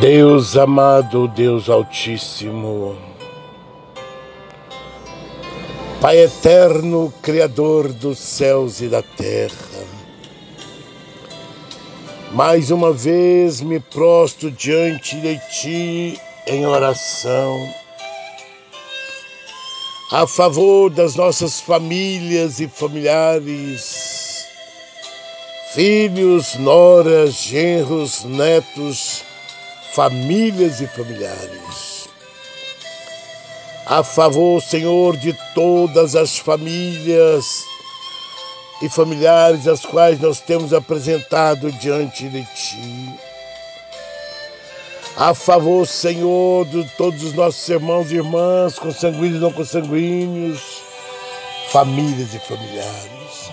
Deus amado, Deus Altíssimo, Pai eterno, Criador dos céus e da terra, mais uma vez me prostro diante de Ti em oração, a favor das nossas famílias e familiares, filhos, noras, genros, netos, famílias e familiares. A favor, Senhor, de todas as famílias e familiares as quais nós temos apresentado diante de Ti. A favor, Senhor, de todos os nossos irmãos e irmãs, consanguíneos e não consanguíneos, famílias e familiares.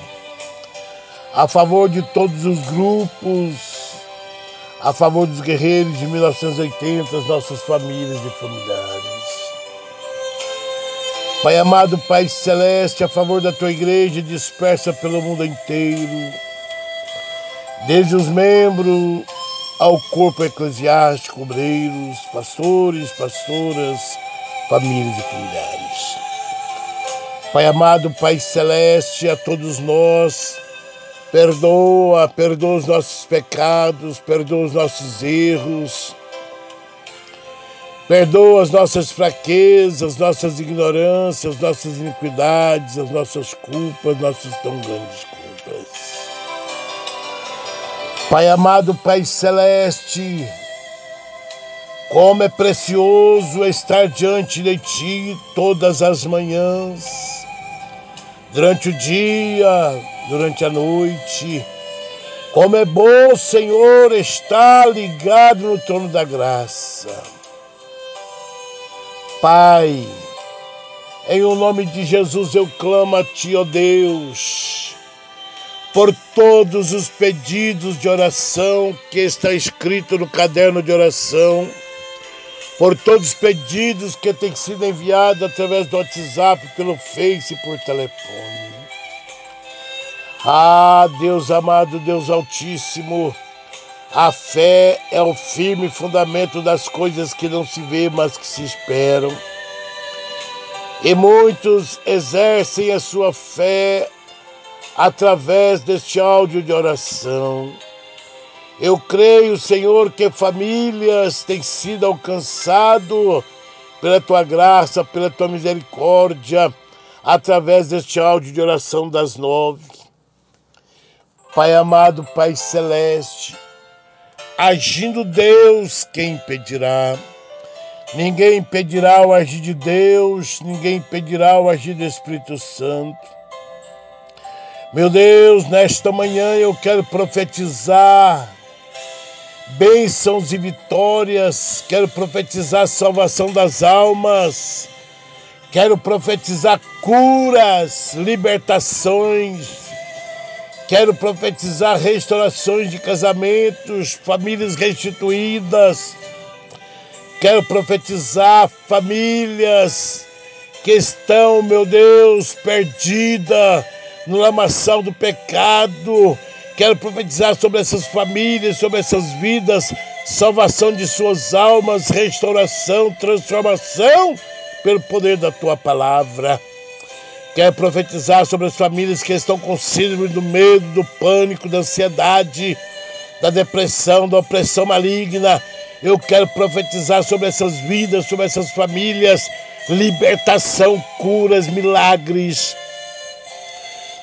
A favor de todos os grupos a favor dos guerreiros de 1980, as nossas famílias e familiares. Pai amado, Pai celeste, a favor da tua igreja dispersa pelo mundo inteiro, desde os membros ao corpo eclesiástico, obreiros, pastores, pastoras, famílias e familiares. Pai amado, Pai celeste, a todos nós, Perdoa, perdoa os nossos pecados, perdoa os nossos erros, perdoa as nossas fraquezas, nossas ignorâncias, nossas iniquidades, as nossas culpas, nossas tão grandes culpas. Pai amado, Pai celeste, como é precioso estar diante de Ti todas as manhãs, durante o dia, durante a noite. Como é bom, Senhor, estar ligado no trono da graça. Pai, em o nome de Jesus eu clamo a Ti, ó Deus, por todos os pedidos de oração que está escrito no caderno de oração, por todos os pedidos que têm sido enviados através do WhatsApp, pelo Face e por telefone. Ah, Deus amado, Deus Altíssimo, a fé é o firme fundamento das coisas que não se vê, mas que se esperam. E muitos exercem a sua fé através deste áudio de oração. Eu creio, Senhor, que famílias têm sido alcançadas pela tua graça, pela tua misericórdia, através deste áudio de oração das nove. Pai amado, Pai celeste, agindo Deus, quem impedirá? Ninguém impedirá o agir de Deus, ninguém impedirá o agir do Espírito Santo. Meu Deus, nesta manhã eu quero profetizar bênçãos e vitórias, quero profetizar a salvação das almas, quero profetizar curas, libertações, Quero profetizar restaurações de casamentos, famílias restituídas. Quero profetizar famílias que estão, meu Deus, perdidas no lamaçal do pecado. Quero profetizar sobre essas famílias, sobre essas vidas, salvação de suas almas, restauração, transformação pelo poder da tua palavra. Quero profetizar sobre as famílias que estão com síndrome do medo, do pânico, da ansiedade, da depressão, da opressão maligna. Eu quero profetizar sobre essas vidas, sobre essas famílias, libertação, curas, milagres.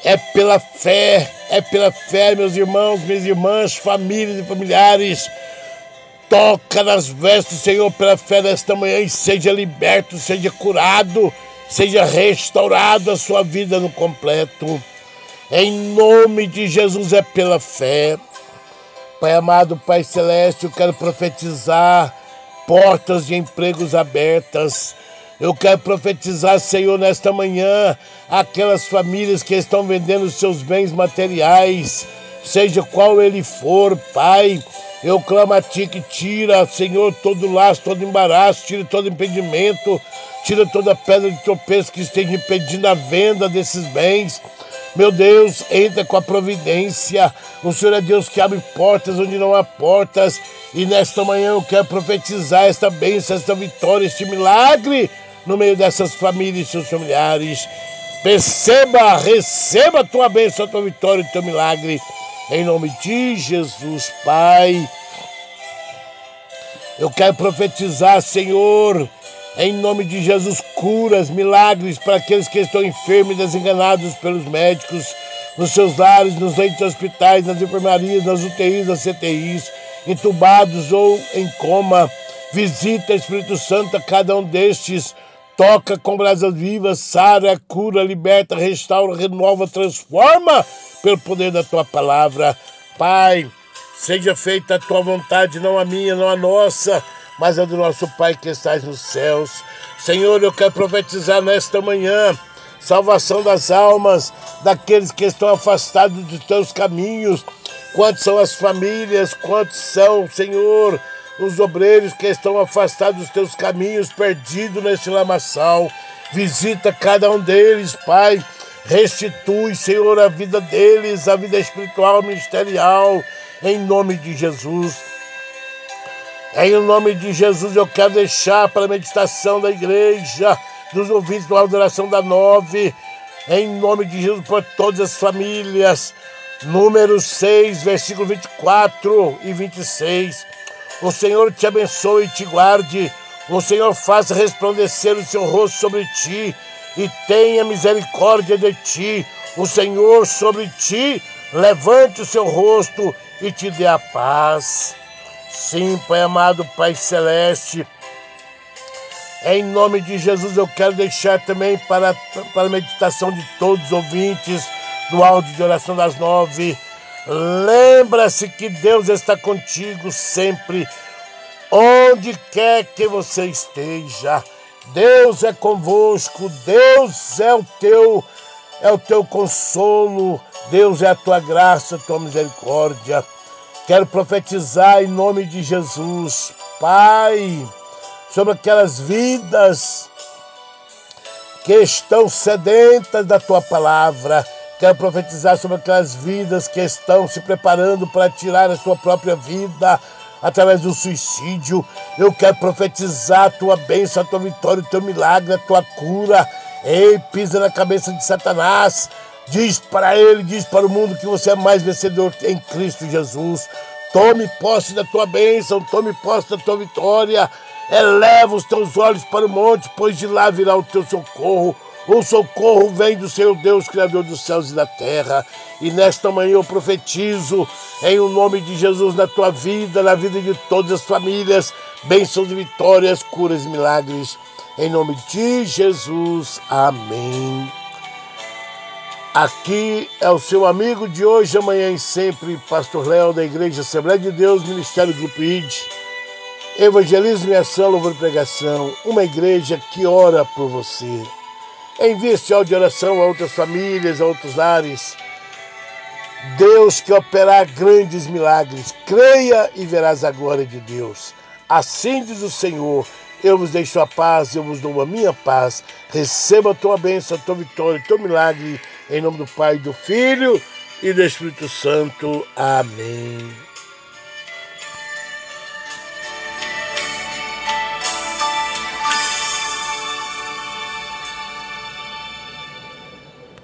É pela fé, é pela fé, meus irmãos, minhas irmãs, famílias e familiares. Toca nas vestes do Senhor pela fé desta manhã e seja liberto, seja curado seja restaurada a sua vida no completo. Em nome de Jesus é pela fé. Pai amado, Pai celeste, eu quero profetizar portas de empregos abertas. Eu quero profetizar, Senhor, nesta manhã, aquelas famílias que estão vendendo seus bens materiais, seja qual ele for, Pai. Eu clamo a Ti que tira, Senhor, todo laço, todo embaraço, tira todo impedimento, tira toda pedra de tropeço que esteja impedindo a venda desses bens. Meu Deus, entra com a providência. O Senhor é Deus que abre portas onde não há portas. E nesta manhã eu quero profetizar esta bênção, esta vitória, este milagre no meio dessas famílias e seus familiares. Perceba, receba a tua bênção, a tua vitória e o teu milagre. Em nome de Jesus, Pai. Eu quero profetizar, Senhor, em nome de Jesus, curas, milagres para aqueles que estão enfermos e desenganados pelos médicos, nos seus lares, nos leitos hospitais, nas enfermarias, nas UTIs, nas CTIs, entubados ou em coma. Visita, Espírito Santo, a cada um destes. Toca com brasas vivas, sara, cura, liberta, restaura, renova, transforma pelo poder da tua palavra. Pai, seja feita a tua vontade, não a minha, não a nossa mas é do nosso Pai que estás nos céus. Senhor, eu quero profetizar nesta manhã salvação das almas daqueles que estão afastados dos teus caminhos. Quantos são as famílias, quantos são, Senhor, os obreiros que estão afastados dos teus caminhos, perdidos nesse lamaçal. Visita cada um deles, Pai. Restitui, Senhor, a vida deles, a vida espiritual, ministerial, em nome de Jesus. Em nome de Jesus, eu quero deixar para a meditação da igreja, dos ouvintes da adoração da nove, em nome de Jesus, por todas as famílias. Número 6, versículo 24 e 26. O Senhor te abençoe e te guarde. O Senhor faça resplandecer o seu rosto sobre ti e tenha misericórdia de ti. O Senhor sobre ti levante o seu rosto e te dê a paz. Sim, Pai amado, Pai celeste, em nome de Jesus eu quero deixar também para, para a meditação de todos os ouvintes do áudio de oração das nove. Lembra-se que Deus está contigo sempre, onde quer que você esteja. Deus é convosco, Deus é o teu é o teu consolo, Deus é a tua graça, a tua misericórdia. Quero profetizar em nome de Jesus, Pai, sobre aquelas vidas que estão sedentas da tua palavra. Quero profetizar sobre aquelas vidas que estão se preparando para tirar a sua própria vida através do suicídio. Eu quero profetizar a tua bênção, a tua vitória, o teu milagre, a tua cura. Ei, pisa na cabeça de Satanás. Diz para ele, diz para o mundo que você é mais vencedor em Cristo Jesus. Tome posse da tua bênção, tome posse da tua vitória. Eleva os teus olhos para o monte, pois de lá virá o teu socorro. O socorro vem do Senhor Deus, Criador dos céus e da terra. E nesta manhã eu profetizo, em o nome de Jesus, na tua vida, na vida de todas as famílias, bênçãos e vitórias, curas e milagres. Em nome de Jesus. Amém. Aqui é o seu amigo de hoje, amanhã e sempre, Pastor Léo, da Igreja Assembleia de Deus, Ministério Grupo ID. Evangelismo e ação, louvor e pregação. Uma igreja que ora por você. Envie áudio de oração a outras famílias, a outros lares. Deus que operar grandes milagres. Creia e verás a glória de Deus. Assim diz o Senhor eu vos deixo a paz, eu vos dou a minha paz. Receba a tua bênção, a tua vitória, o teu milagre, em nome do Pai, do Filho e do Espírito Santo. Amém.